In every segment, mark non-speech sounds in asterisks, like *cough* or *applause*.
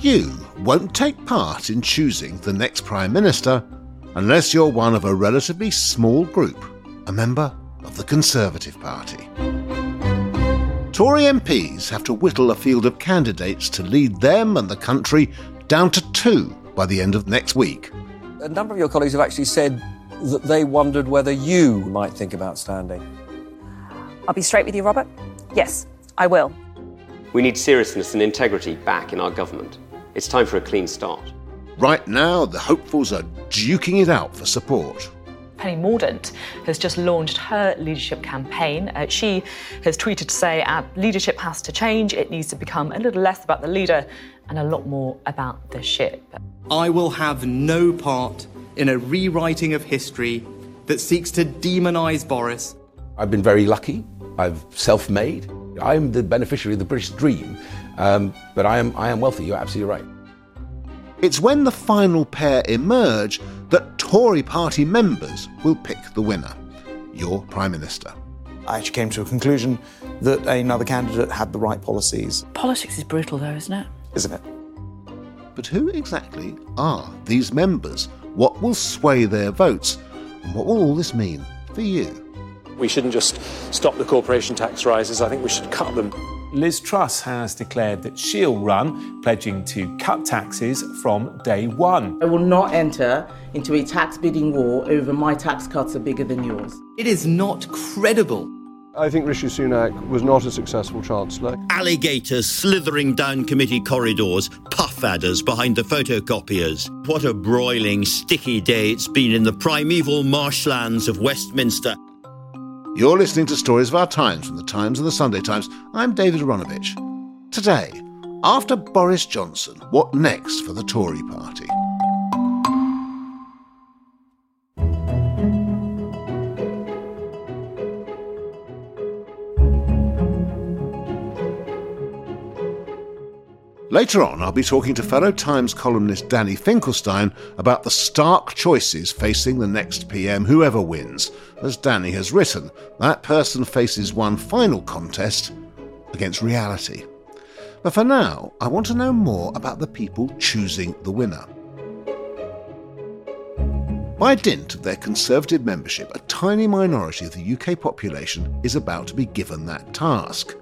You won't take part in choosing the next Prime Minister unless you're one of a relatively small group, a member of the Conservative Party. Tory MPs have to whittle a field of candidates to lead them and the country down to two by the end of next week. A number of your colleagues have actually said that they wondered whether you might think about standing. I'll be straight with you, Robert. Yes, I will. We need seriousness and integrity back in our government. It's time for a clean start. Right now, the hopefuls are duking it out for support. Penny Mordaunt has just launched her leadership campaign. Uh, she has tweeted to say our leadership has to change. It needs to become a little less about the leader and a lot more about the ship. I will have no part in a rewriting of history that seeks to demonise Boris. I've been very lucky. I've self made. I'm the beneficiary of the British dream. Um, but I am, I am wealthy, you're absolutely right. It's when the final pair emerge that Tory party members will pick the winner your Prime Minister. I actually came to a conclusion that another candidate had the right policies. Politics is brutal, though, isn't it? Isn't it? But who exactly are these members? What will sway their votes? And what will all this mean for you? We shouldn't just stop the corporation tax rises, I think we should cut them. Liz Truss has declared that she'll run, pledging to cut taxes from day one. I will not enter into a tax bidding war over my tax cuts are bigger than yours. It is not credible. I think Rishi Sunak was not a successful chancellor. Alligators slithering down committee corridors, puff adders behind the photocopiers. What a broiling, sticky day it's been in the primeval marshlands of Westminster. You're listening to Stories of Our Times from the Times and the Sunday Times. I'm David Aaronovitch. Today, after Boris Johnson, what next for the Tory party? Later on, I'll be talking to fellow Times columnist Danny Finkelstein about the stark choices facing the next PM, whoever wins. As Danny has written, that person faces one final contest against reality. But for now, I want to know more about the people choosing the winner. By dint of their Conservative membership, a tiny minority of the UK population is about to be given that task.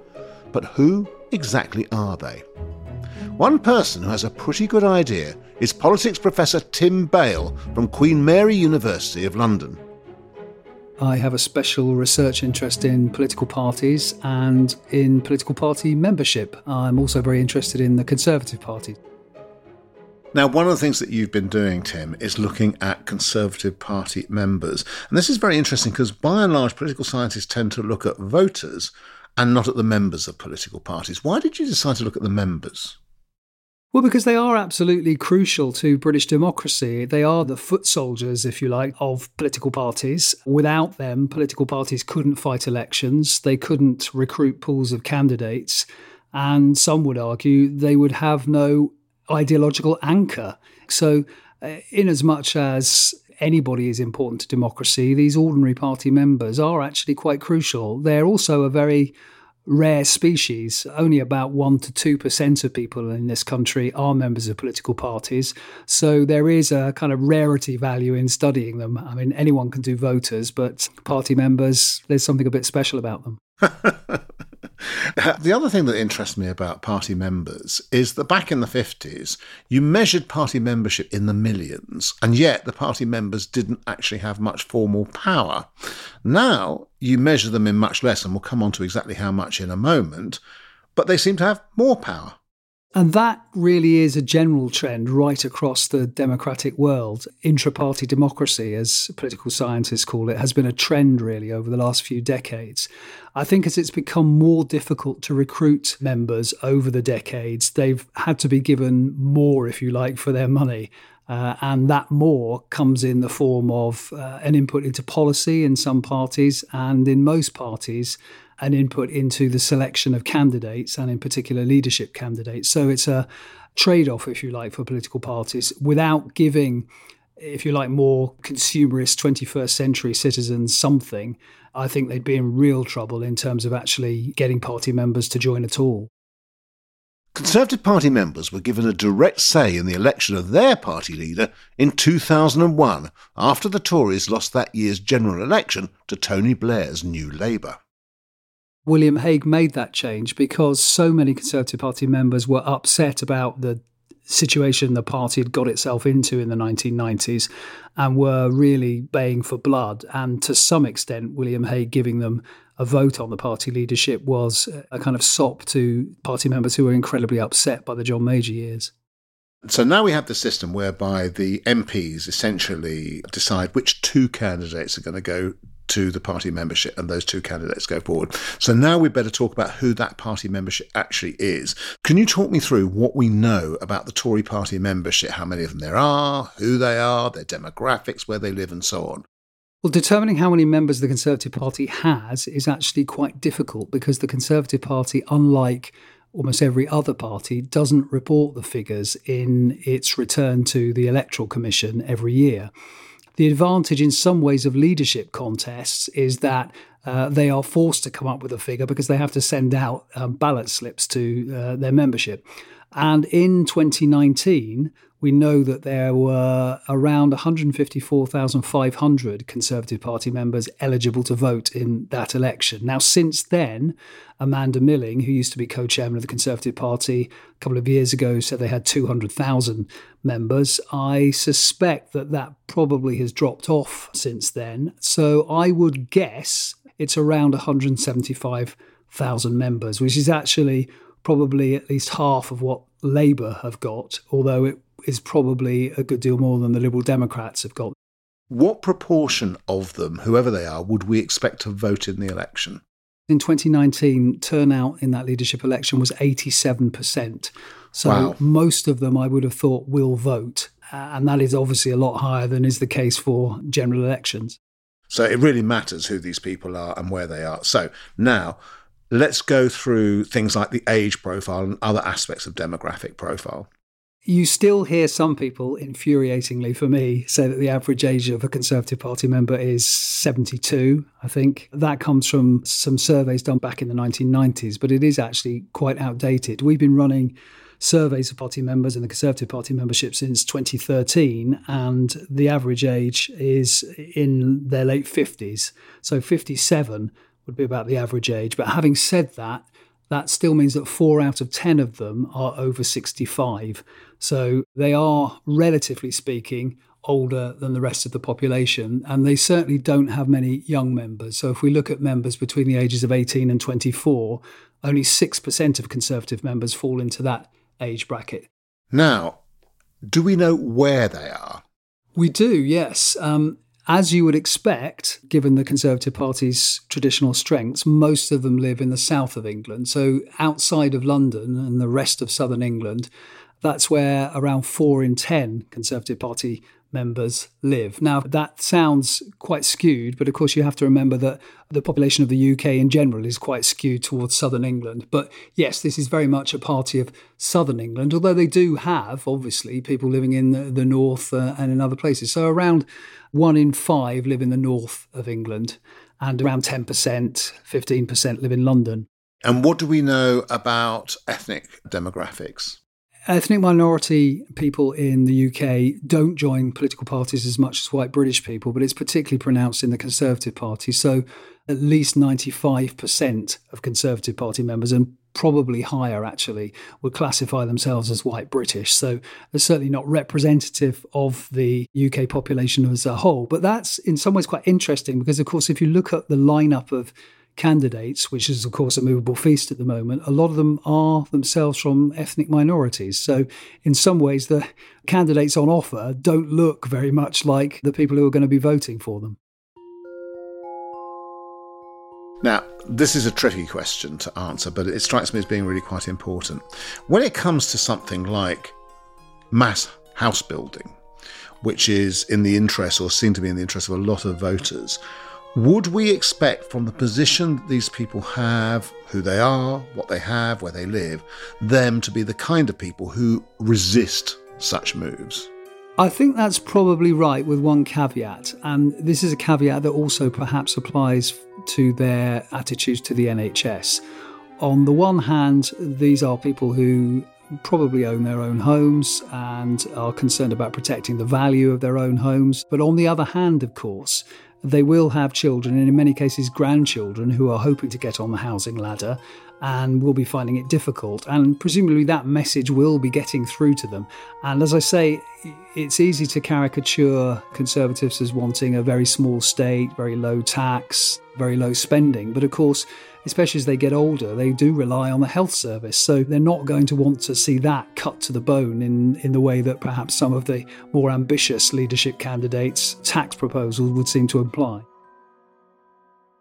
But who exactly are they? One person who has a pretty good idea is politics professor Tim Bale from Queen Mary University of London. I have a special research interest in political parties and in political party membership. I'm also very interested in the Conservative Party. Now, one of the things that you've been doing, Tim, is looking at Conservative Party members. And this is very interesting because, by and large, political scientists tend to look at voters and not at the members of political parties. Why did you decide to look at the members? Well, because they are absolutely crucial to British democracy. They are the foot soldiers, if you like, of political parties. Without them, political parties couldn't fight elections, they couldn't recruit pools of candidates, and some would argue they would have no ideological anchor. So, uh, in as much as anybody is important to democracy, these ordinary party members are actually quite crucial. They're also a very rare species. Only about 1% to 2% of people in this country are members of political parties. So there is a kind of rarity value in studying them. I mean, anyone can do voters, but party members, there's something a bit special about them. *laughs* *laughs* the other thing that interests me about party members is that back in the 50s, you measured party membership in the millions, and yet the party members didn't actually have much formal power. Now you measure them in much less, and we'll come on to exactly how much in a moment, but they seem to have more power. And that really is a general trend right across the democratic world. Intra party democracy, as political scientists call it, has been a trend really over the last few decades. I think as it's become more difficult to recruit members over the decades, they've had to be given more, if you like, for their money. Uh, and that more comes in the form of uh, an input into policy in some parties and in most parties an input into the selection of candidates and, in particular, leadership candidates. So it's a trade off, if you like, for political parties without giving, if you like, more consumerist 21st century citizens something. I think they'd be in real trouble in terms of actually getting party members to join at all. Conservative Party members were given a direct say in the election of their party leader in 2001 after the Tories lost that year's general election to Tony Blair's New Labour. William Hague made that change because so many Conservative Party members were upset about the situation the party had got itself into in the 1990s and were really baying for blood. And to some extent, William Hague giving them a vote on the party leadership was a kind of sop to party members who were incredibly upset by the John Major years. So now we have the system whereby the MPs essentially decide which two candidates are going to go to the party membership and those two candidates go forward. So now we better talk about who that party membership actually is. Can you talk me through what we know about the Tory party membership, how many of them there are, who they are, their demographics, where they live, and so on? Well, determining how many members the Conservative Party has is actually quite difficult because the Conservative Party, unlike almost every other party, doesn't report the figures in its return to the Electoral Commission every year. The advantage in some ways of leadership contests is that uh, they are forced to come up with a figure because they have to send out um, ballot slips to uh, their membership. And in 2019, we know that there were around 154,500 Conservative Party members eligible to vote in that election. Now, since then, Amanda Milling, who used to be co chairman of the Conservative Party a couple of years ago, said they had 200,000 members. I suspect that that probably has dropped off since then. So I would guess it's around 175,000 members, which is actually probably at least half of what Labour have got, although it is probably a good deal more than the Liberal Democrats have got. What proportion of them, whoever they are, would we expect to vote in the election? In 2019, turnout in that leadership election was 87%. So wow. most of them, I would have thought, will vote. Uh, and that is obviously a lot higher than is the case for general elections. So it really matters who these people are and where they are. So now let's go through things like the age profile and other aspects of demographic profile. You still hear some people, infuriatingly for me, say that the average age of a Conservative Party member is 72, I think. That comes from some surveys done back in the 1990s, but it is actually quite outdated. We've been running surveys of party members and the Conservative Party membership since 2013, and the average age is in their late 50s. So 57 would be about the average age. But having said that, that still means that four out of 10 of them are over 65. So they are, relatively speaking, older than the rest of the population, and they certainly don't have many young members. So if we look at members between the ages of 18 and 24, only 6% of Conservative members fall into that age bracket. Now, do we know where they are? We do, yes. Um, as you would expect, given the Conservative Party's traditional strengths, most of them live in the south of England. So outside of London and the rest of southern England, that's where around four in 10 Conservative Party members live. Now, that sounds quite skewed, but of course, you have to remember that the population of the UK in general is quite skewed towards southern England. But yes, this is very much a party of southern England, although they do have, obviously, people living in the, the north uh, and in other places. So around one in five live in the north of England, and around 10%, 15% live in London. And what do we know about ethnic demographics? Ethnic minority people in the UK don't join political parties as much as white British people, but it's particularly pronounced in the Conservative Party. So at least 95% of Conservative Party members, and probably higher actually, would classify themselves as white British. So they're certainly not representative of the UK population as a whole. But that's in some ways quite interesting because, of course, if you look at the lineup of candidates, which is, of course, a movable feast at the moment, a lot of them are themselves from ethnic minorities. So, in some ways, the candidates on offer don't look very much like the people who are going to be voting for them. Now, this is a tricky question to answer, but it strikes me as being really quite important. When it comes to something like mass house building, which is in the interest or seen to be in the interest of a lot of voters, would we expect from the position that these people have, who they are, what they have, where they live, them to be the kind of people who resist such moves? I think that's probably right with one caveat. And this is a caveat that also perhaps applies to their attitudes to the NHS. On the one hand, these are people who probably own their own homes and are concerned about protecting the value of their own homes. But on the other hand, of course, they will have children, and in many cases, grandchildren, who are hoping to get on the housing ladder and will be finding it difficult. And presumably, that message will be getting through to them. And as I say, it's easy to caricature Conservatives as wanting a very small state, very low tax, very low spending. But of course, especially as they get older, they do rely on the health service. So they're not going to want to see that cut to the bone in, in the way that perhaps some of the more ambitious leadership candidates' tax proposals would seem to imply.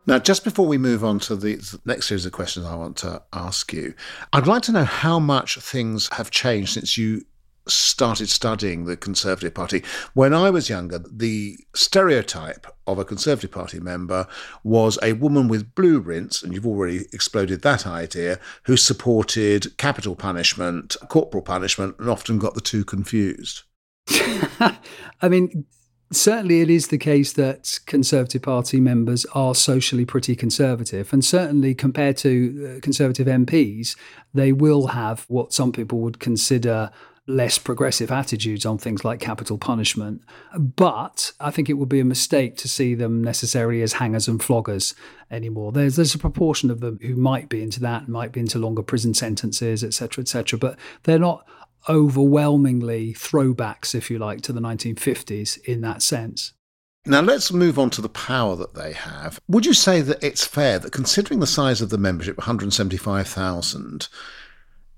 Now, just before we move on to the next series of questions I want to ask you, I'd like to know how much things have changed since you started studying the Conservative Party. When I was younger, the stereotype of a Conservative Party member was a woman with blue rinse, and you've already exploded that idea, who supported capital punishment, corporal punishment, and often got the two confused. *laughs* I mean, certainly it is the case that Conservative Party members are socially pretty conservative. And certainly compared to uh, Conservative MPs, they will have what some people would consider less progressive attitudes on things like capital punishment. But I think it would be a mistake to see them necessarily as hangers and floggers anymore. There's there's a proportion of them who might be into that, might be into longer prison sentences, etc., etc. But they're not overwhelmingly throwbacks, if you like, to the 1950s in that sense. Now let's move on to the power that they have. Would you say that it's fair that considering the size of the membership, 175,000,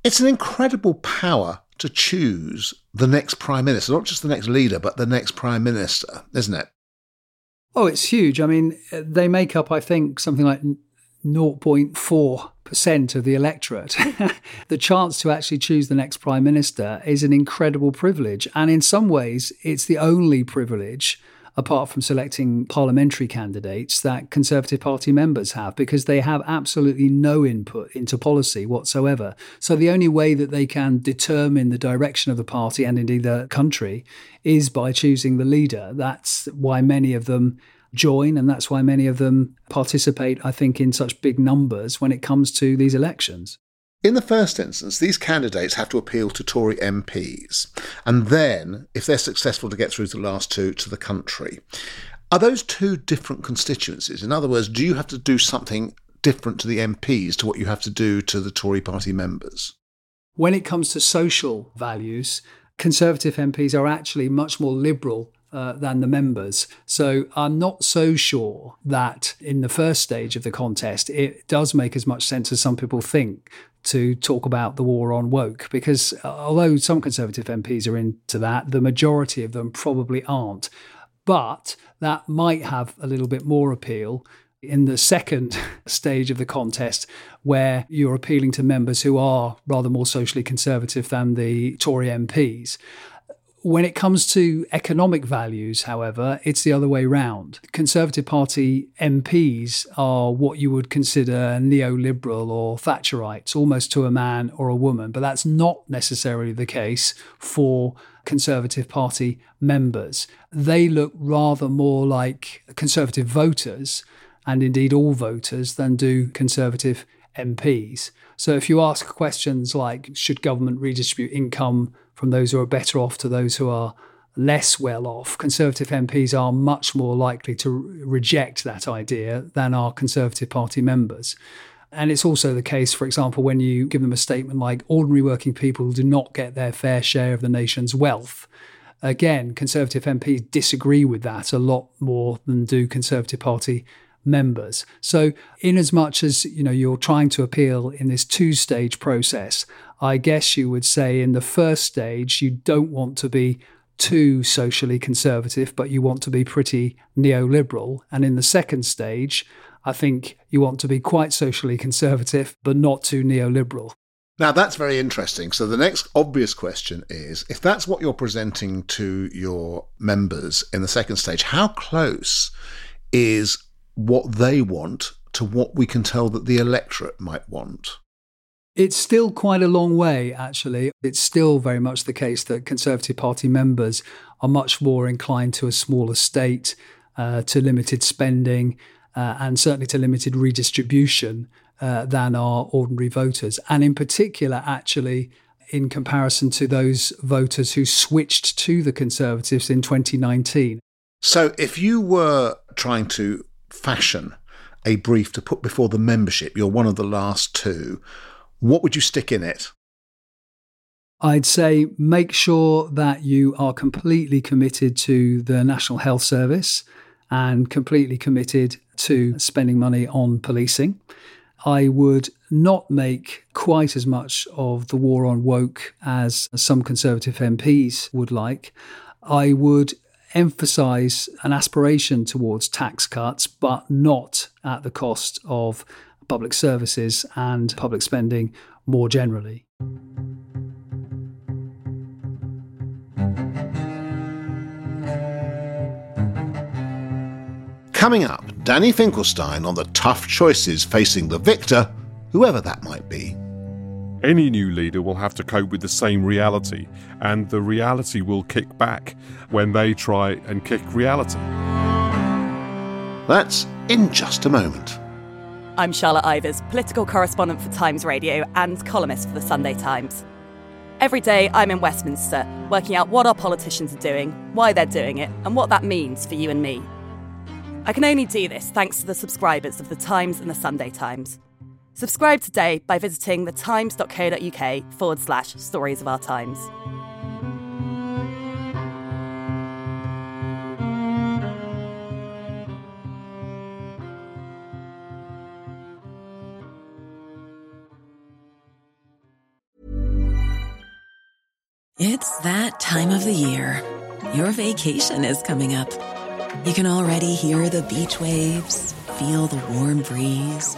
it's an incredible power to choose the next prime minister, not just the next leader, but the next prime minister, isn't it? Oh, it's huge. I mean, they make up, I think, something like 0.4% of the electorate. *laughs* the chance to actually choose the next prime minister is an incredible privilege. And in some ways, it's the only privilege apart from selecting parliamentary candidates, that Conservative Party members have, because they have absolutely no input into policy whatsoever. So the only way that they can determine the direction of the party and indeed the country is by choosing the leader. That's why many of them join, and that's why many of them participate, I think, in such big numbers when it comes to these elections. In the first instance, these candidates have to appeal to Tory MPs, and then, if they're successful to get through to the last two, to the country. Are those two different constituencies? In other words, do you have to do something different to the MPs to what you have to do to the Tory party members? When it comes to social values, Conservative MPs are actually much more liberal uh, than the members. So I'm not so sure that in the first stage of the contest, it does make as much sense as some people think to talk about the war on woke because uh, although some Conservative MPs are into that, the majority of them probably aren't. But that might have a little bit more appeal in the second *laughs* stage of the contest, where you're appealing to members who are rather more socially conservative than the Tory MPs. When it comes to economic values, however, it's the other way round. Conservative Party MPs are what you would consider neoliberal or Thatcherites, almost to a man or a woman, but that's not necessarily the case for Conservative Party members. They look rather more like Conservative voters, and indeed all voters, than do Conservative MPs. So if you ask questions like, should government redistribute income from those who are better off to those who are less well off, Conservative MPs are much more likely to reject that idea than are Conservative Party members. And it's also the case, for example, when you give them a statement like ordinary working people do not get their fair share of the nation's wealth. Again, Conservative MPs disagree with that a lot more than do Conservative Party members. So, in as much as you know you're trying to appeal in this two-stage process, I guess you would say in the first stage you don't want to be too socially conservative, but you want to be pretty neoliberal, and in the second stage, I think you want to be quite socially conservative, but not too neoliberal. Now, that's very interesting. So, the next obvious question is if that's what you're presenting to your members in the second stage, how close is what they want to what we can tell that the electorate might want? It's still quite a long way, actually. It's still very much the case that Conservative Party members are much more inclined to a smaller state, uh, to limited spending, uh, and certainly to limited redistribution uh, than are ordinary voters. And in particular, actually, in comparison to those voters who switched to the Conservatives in 2019. So, if you were trying to fashion a brief to put before the membership, you're one of the last two, what would you stick in it? I'd say make sure that you are completely committed to the National Health Service and completely committed to spending money on policing. I would not make quite as much of the war on woke as some Conservative MPs would like. I would emphasize an aspiration towards tax cuts, but not at the cost of public services and public spending more generally. Coming up, Danny Finkelstein on the tough choices facing the victor, whoever that might be. Any new leader will have to cope with the same reality, and the reality will kick back when they try and kick reality. That's in just a moment. I'm Charlotte Ivers, political correspondent for Times Radio and columnist for the Sunday Times. Every day I'm in Westminster, working out what our politicians are doing, why they're doing it, and what that means for you and me. I can only do this thanks to the subscribers of The Times and The Sunday Times. Subscribe today by visiting thetimes.co.uk forward slash stories of our times. It's that time of the year. Your vacation is coming up. You can already hear the beach waves, feel the warm breeze,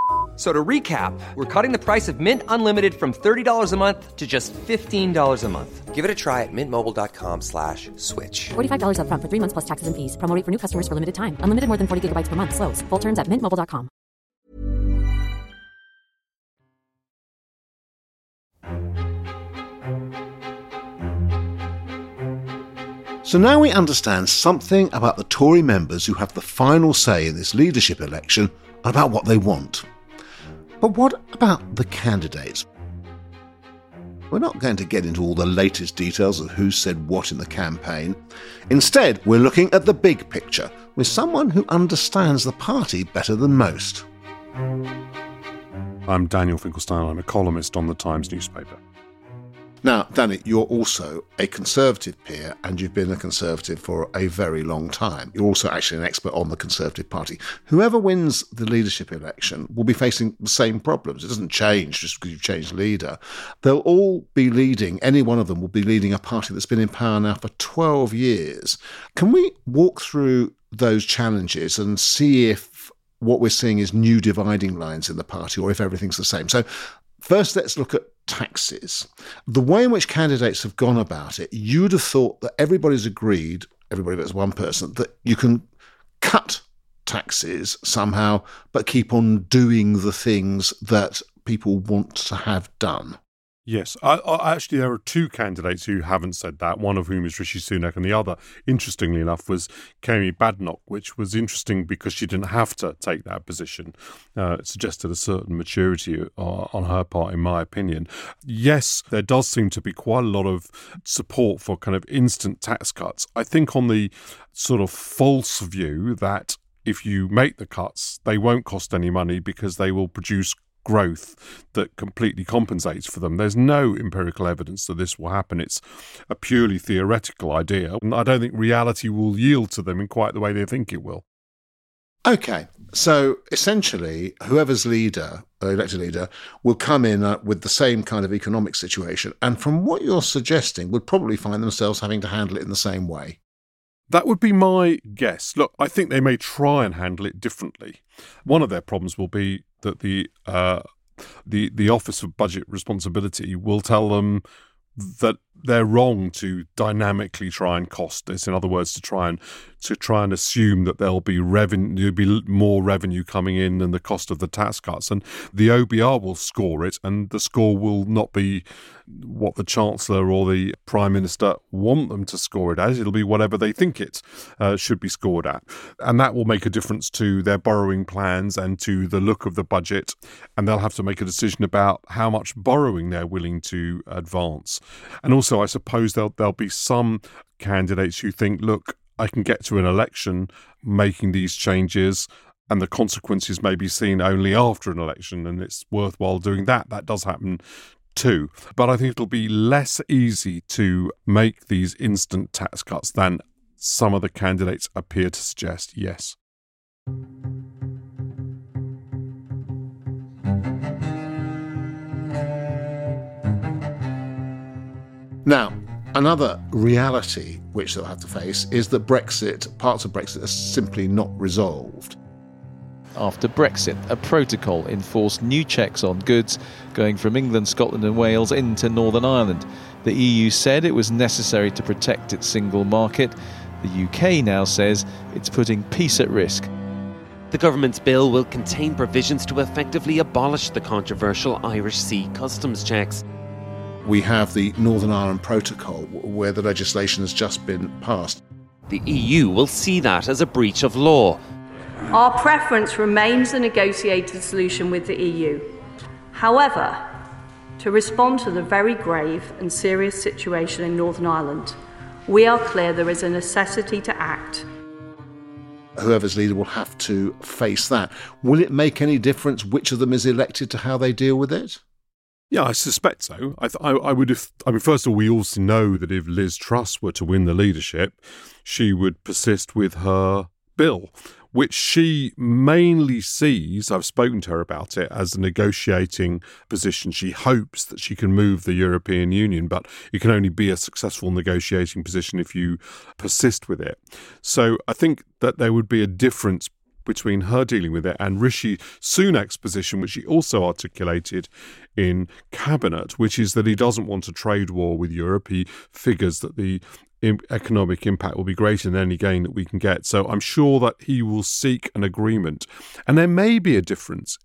So to recap, we're cutting the price of Mint Unlimited from $30 a month to just $15 a month. Give it a try at mintmobile.com slash switch. $45 up front for three months plus taxes and fees. Promo rate for new customers for limited time. Unlimited more than 40 gigabytes per month. Slows. Full terms at mintmobile.com. So now we understand something about the Tory members who have the final say in this leadership election and about what they want. But what about the candidates? We're not going to get into all the latest details of who said what in the campaign. Instead, we're looking at the big picture with someone who understands the party better than most. I'm Daniel Finkelstein. I'm a columnist on the Times newspaper. Now, Danny, you're also a Conservative peer and you've been a Conservative for a very long time. You're also actually an expert on the Conservative Party. Whoever wins the leadership election will be facing the same problems. It doesn't change just because you've changed leader. They'll all be leading, any one of them will be leading a party that's been in power now for 12 years. Can we walk through those challenges and see if what we're seeing is new dividing lines in the party or if everything's the same? So, First, let's look at taxes. The way in which candidates have gone about it, you'd have thought that everybody's agreed, everybody but one person, that you can cut taxes somehow, but keep on doing the things that people want to have done. Yes, I, I, actually, there are two candidates who haven't said that. One of whom is Rishi Sunak, and the other, interestingly enough, was Kemi Badenoch, which was interesting because she didn't have to take that position. Uh, it suggested a certain maturity uh, on her part, in my opinion. Yes, there does seem to be quite a lot of support for kind of instant tax cuts. I think on the sort of false view that if you make the cuts, they won't cost any money because they will produce growth that completely compensates for them. There's no empirical evidence that this will happen. It's a purely theoretical idea. And I don't think reality will yield to them in quite the way they think it will. Okay, so essentially, whoever's leader, elected leader, will come in uh, with the same kind of economic situation, and from what you're suggesting, would probably find themselves having to handle it in the same way. That would be my guess. Look, I think they may try and handle it differently. One of their problems will be that the uh, the the Office of Budget Responsibility will tell them that they're wrong to dynamically try and cost this. In other words, to try and to try and assume that there'll be revenue, there'll be more revenue coming in than the cost of the tax cuts, and the OBR will score it, and the score will not be what the chancellor or the prime minister want them to score it as. It'll be whatever they think it uh, should be scored at, and that will make a difference to their borrowing plans and to the look of the budget, and they'll have to make a decision about how much borrowing they're willing to advance, and also I suppose there'll there'll be some candidates who think, look, I can get to an election making these changes and the consequences may be seen only after an election and it's worthwhile doing that. That does happen too. But I think it'll be less easy to make these instant tax cuts than some of the candidates appear to suggest, yes. Now, Another reality which they'll have to face is that Brexit, parts of Brexit, are simply not resolved. After Brexit, a protocol enforced new checks on goods going from England, Scotland, and Wales into Northern Ireland. The EU said it was necessary to protect its single market. The UK now says it's putting peace at risk. The government's bill will contain provisions to effectively abolish the controversial Irish Sea customs checks we have the Northern Ireland Protocol, where the legislation has just been passed. The EU will see that as a breach of law. Our preference remains a negotiated solution with the EU. However, to respond to the very grave and serious situation in Northern Ireland, we are clear there is a necessity to act. Whoever's leader will have to face that. Will it make any difference which of them is elected to how they deal with it? Yeah, I suspect so. I, th- I, I, would have. I mean, first of all, we also know that if Liz Truss were to win the leadership, she would persist with her bill, which she mainly sees. I've spoken to her about it as a negotiating position. She hopes that she can move the European Union, but it can only be a successful negotiating position if you persist with it. So I think that there would be a difference between her dealing with it and Rishi Sunak's position, which he also articulated in cabinet, which is that he doesn't want a trade war with Europe. He figures that the economic impact will be greater than any gain that we can get. So I'm sure that he will seek an agreement. And there may be a difference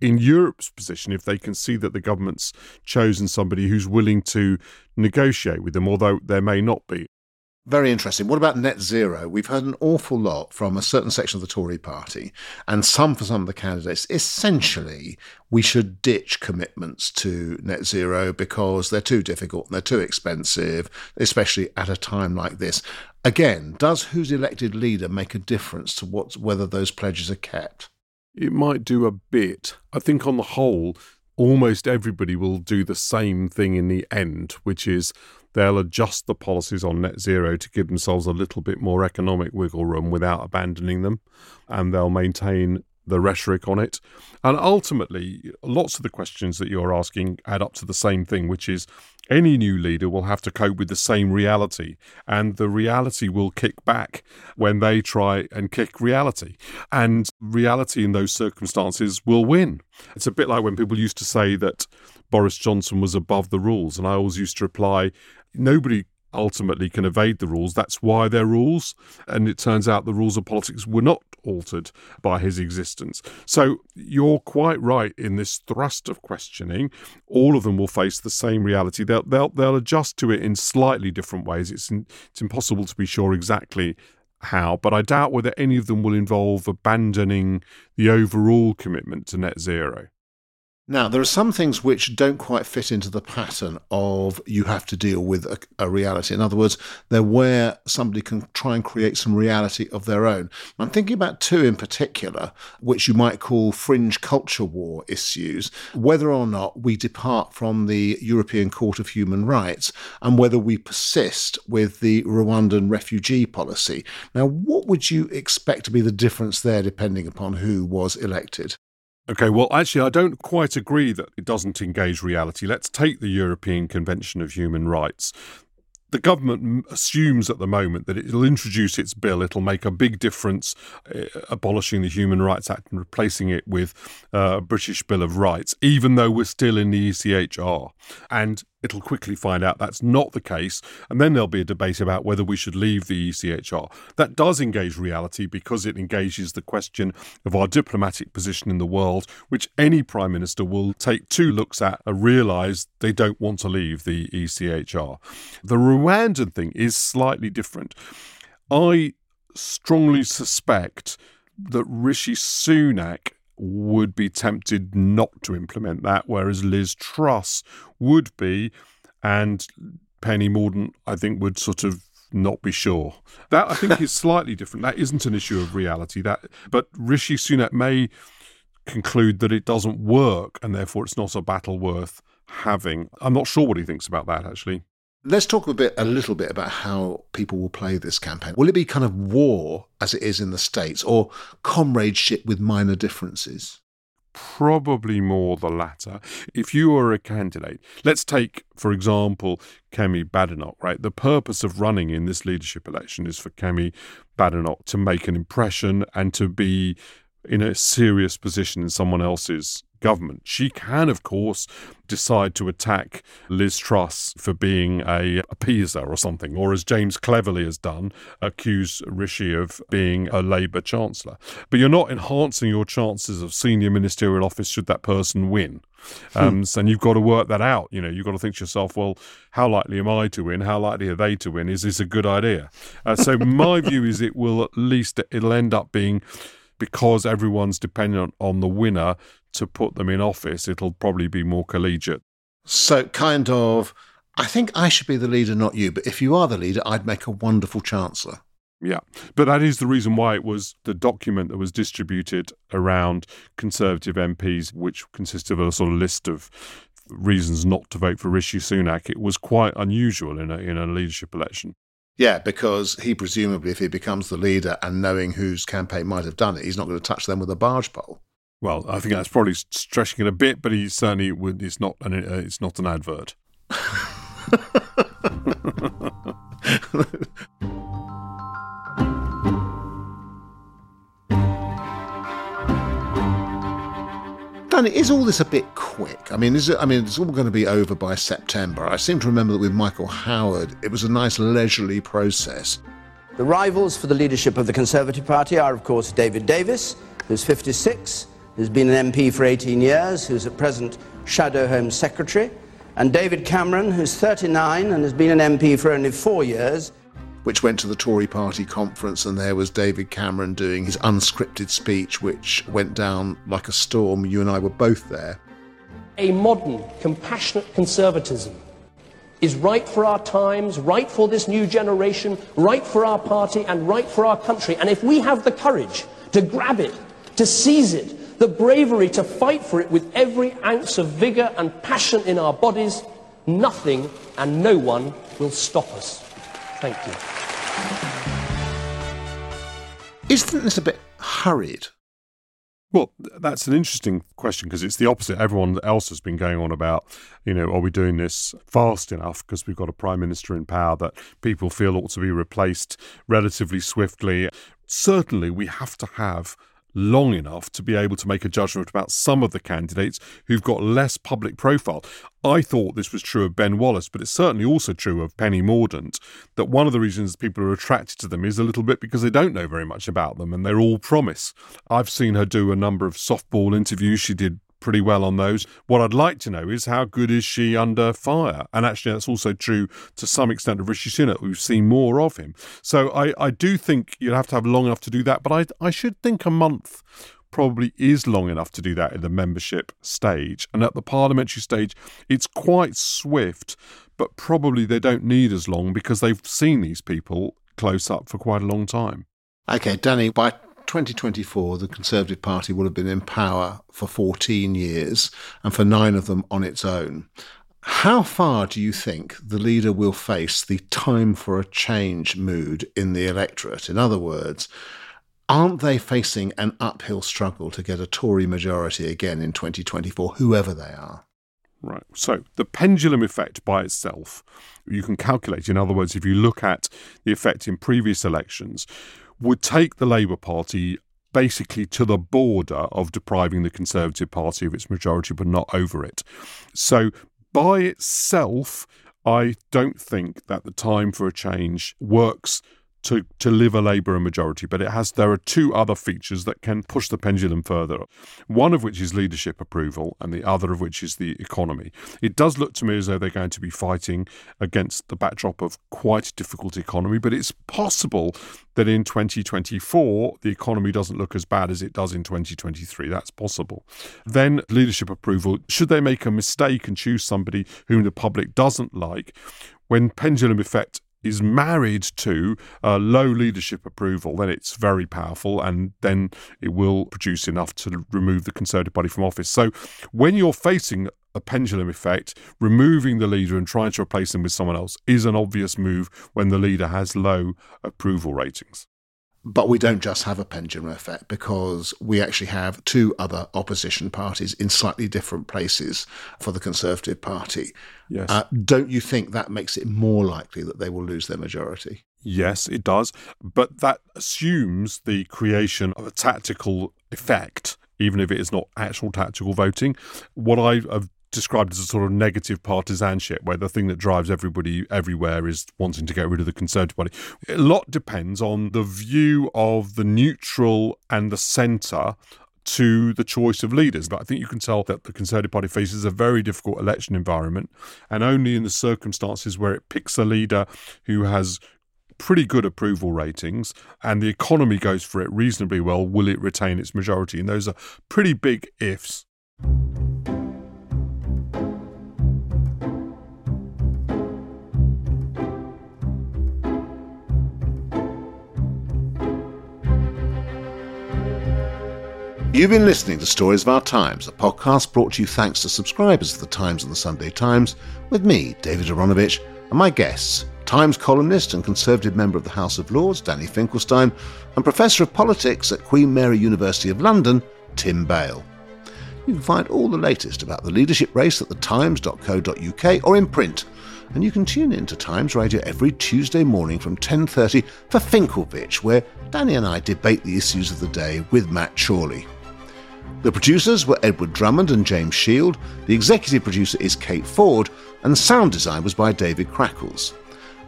in Europe's position if they can see that the government's chosen somebody who's willing to negotiate with them, although there may not be. Very interesting. What about net zero? We've heard an awful lot from a certain section of the Tory party and some for some of the candidates. Essentially, we should ditch commitments to net zero because they're too difficult and they're too expensive, especially at a time like this. Again, does who's elected leader make a difference to what, whether those pledges are kept? It might do a bit. I think on the whole, almost everybody will do the same thing in the end, which is they'll adjust the policies on net zero to give themselves a little bit more economic wiggle room without abandoning them, and they'll maintain the rhetoric on it. And ultimately, lots of the questions that you're asking add up to the same thing, which is any new leader will have to cope with the same reality, and the reality will kick back when they try and kick reality. And reality in those circumstances will win. It's a bit like when people used to say that Boris Johnson was above the rules, and I always used to reply, nobody ultimately can evade the rules. That's why they're rules. And it turns out the rules of politics were not altered by his existence. So you're quite right in this thrust of questioning. All of them will face the same reality. They'll, they'll, they'll adjust to it in slightly different ways. It's, in, it's impossible to be sure exactly how, but I doubt whether any of them will involve abandoning the overall commitment to net zero. Now, there are some things which don't quite fit into the pattern of you have to deal with a, a, reality. In other words, they're where somebody can try and create some reality of their own. I'm thinking about two in particular, which you might call fringe culture war issues, whether or not we depart from the European Court of Human Rights and whether we persist with the Rwandan refugee policy. Now, what would you expect to be the difference there depending upon who was elected? Okay, well, actually, I don't quite agree that it doesn't engage reality. Let's take the European Convention of Human Rights. The government assumes at the moment that it'll introduce its bill, it'll make a big difference uh, abolishing the Human Rights Act and replacing it with uh, a British Bill of Rights, even though we're still in the ECHR. And it'll quickly find out that's not the case, and then there'll be a debate about whether we should leave the ECHR. That does engage reality because it engages the question of our diplomatic position in the world, which any Prime Minister will take two looks at and realise they don't want to leave the ECHR. The Rwandan thing is slightly different. I strongly suspect that Rishi Sunak would be tempted not to implement that, whereas Liz Truss would be, and Penny Mordaunt, I think, would sort of not be sure. That I think is *laughs* slightly different. That isn't an issue of reality. That, but Rishi Sunak may conclude that it doesn't work, and therefore it's not a battle worth having. I'm not sure what he thinks about that actually. Let's talk a bit, a little bit about how people will play this campaign. Will it be kind of war as it is in the states, or comradeship with minor differences? Probably more the latter. If you are a candidate, let's take, for example, Kemi Badenoch, right? The purpose of running in this leadership election is for Kemi Badenoch to make an impression and to be in a serious position in someone else's government. She can, of course, decide to attack Liz Truss for being a appeaser or something, or as James Cleverly has done, accuse Rishi of being a Labour Chancellor. But you're not enhancing your chances of senior ministerial office should that person win. Hmm. Um, so, and you've got to work that out. You know, you've got to think to yourself, well, how likely am I to win? How likely are they to win? Is this a good idea? Uh, so my *laughs* view is it will at least it'll end up being because everyone's dependent on the winner to put them in office, it'll probably be more collegiate. So, kind of, I think I should be the leader, not you. But if you are the leader, I'd make a wonderful chancellor. Yeah, but that is the reason why it was the document that was distributed around Conservative MPs, which consisted of a sort of list of reasons not to vote for Rishi Sunak. It was quite unusual in a in a leadership election. Yeah, because he presumably, if he becomes the leader and knowing whose campaign might have done it, he's not going to touch them with a barge pole. Well, I think that's probably stretching it a bit, but he certainly would. It's not an. Uh, it's not an advert. *laughs* Danny, is all this a bit quick? I mean, is it? I mean, it's all going to be over by September. I seem to remember that with Michael Howard, it was a nice leisurely process. The rivals for the leadership of the Conservative Party are, of course, David Davis, who's 56, who's been an MP for 18 years, who's at present Shadow Home Secretary, and David Cameron, who's 39 and has been an MP for only four years. which went to the Tory party conference, and there was David Cameron doing his unscripted speech, which went down like a storm. You and I were both there. A modern, compassionate conservatism is right for our times, right for this new generation, right for our party, and right for our country. And if we have the courage to grab it, to seize it, the bravery to fight for it with every ounce of vigour and passion in our bodies, nothing and no one will stop us. Thank you. Isn't this a bit hurried? Well, that's an interesting question because it's the opposite. Everyone else has been going on about, you know, are we doing this fast enough because we've got a prime minister in power that people feel ought to be replaced relatively swiftly. Certainly, we have to have long enough to be able to make a judgment about some of the candidates who've got less public profile. I thought this was true of Ben Wallace, but it's certainly also true of Penny Mordaunt, that one of the reasons people are attracted to them is a little bit because they don't know very much about them and they're all promise. I've seen her do a number of softball interviews. She did pretty well on those. What I'd like to know is how good is she under fire? And actually, that's also true to some extent of Rishi Sunak. We've seen more of him. So I, I do think you'd have to have long enough to do that. But I, I should think a month probably is long enough to do that in the membership stage. And at the parliamentary stage, it's quite swift, but probably they don't need as long because they've seen these people close up for quite a long time. Okay, Danny, by 2024, the Conservative Party will have been in power for 14 years and for nine of them on its own. How far do you think the leader will face the time for a change mood in the electorate? In other words, aren't they facing an uphill struggle to get a Tory majority again in 2024, whoever they are? Right. So the pendulum effect by itself, you can calculate. In other words, if you look at the effect in previous elections, would take the Labour Party basically to the border of depriving the Conservative Party of its majority, but not over it. So by itself, I don't think that the time for a change works to, to live a Labour majority, but it has there are two other features that can push the pendulum further. One of which is leadership approval, and the other of which is the economy. It does look to me as though they're going to be fighting against the backdrop of quite a difficult economy, but it's possible that in 2024 the economy doesn't look as bad as it does in 2023. That's possible. Then leadership approval. Should they make a mistake and choose somebody whom the public doesn't like? When pendulum effect is married to low leadership approval, then it's very powerful and then it will produce enough to remove the Conservative Party from office. So when you're facing a pendulum effect, removing the leader and trying to replace him with someone else is an obvious move when the leader has low approval ratings. But we don't just have a pendulum effect because we actually have two other opposition parties in slightly different places for the Conservative Party. Yes. Uh, don't you think that makes it more likely that they will lose their majority? Yes, it does. But that assumes the creation of a tactical effect, even if it is not actual tactical voting. What I have described as a sort of negative partisanship, where the thing that drives everybody everywhere is wanting to get rid of the Conservative Party. A lot depends on the view of the neutral and the centre to the choice of leaders. But I think you can tell that the Conservative Party faces a very difficult election environment, and only in the circumstances where it picks a leader who has pretty good approval ratings and the economy goes for it reasonably well, will it retain its majority? And those are pretty big ifs. You've been listening to Stories of Our Times, a podcast brought to you thanks to subscribers of The Times and The Sunday Times, with me, David Aaronovitch, and my guests, Times columnist and Conservative member of the House of Lords, Danny Finkelstein, and Professor of Politics at Queen Mary University of London, Tim Bale. You can find all the latest about the leadership race at thetimes.co.uk or in print, and you can tune in to Times Radio every Tuesday morning from 10.30 for Finkelvich, where Danny and I debate the issues of the day with Matt Chorley. The producers were Edward Drummond and James Shield, the executive producer is Kate Ford, and sound design was by David Crackles.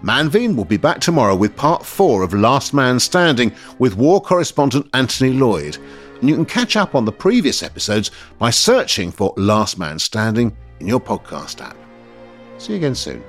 Manveen will be back tomorrow with part four of Last Man Standing with war correspondent Anthony Lloyd. And you can catch up on the previous episodes by searching for Last Man Standing in your podcast app. See you again soon.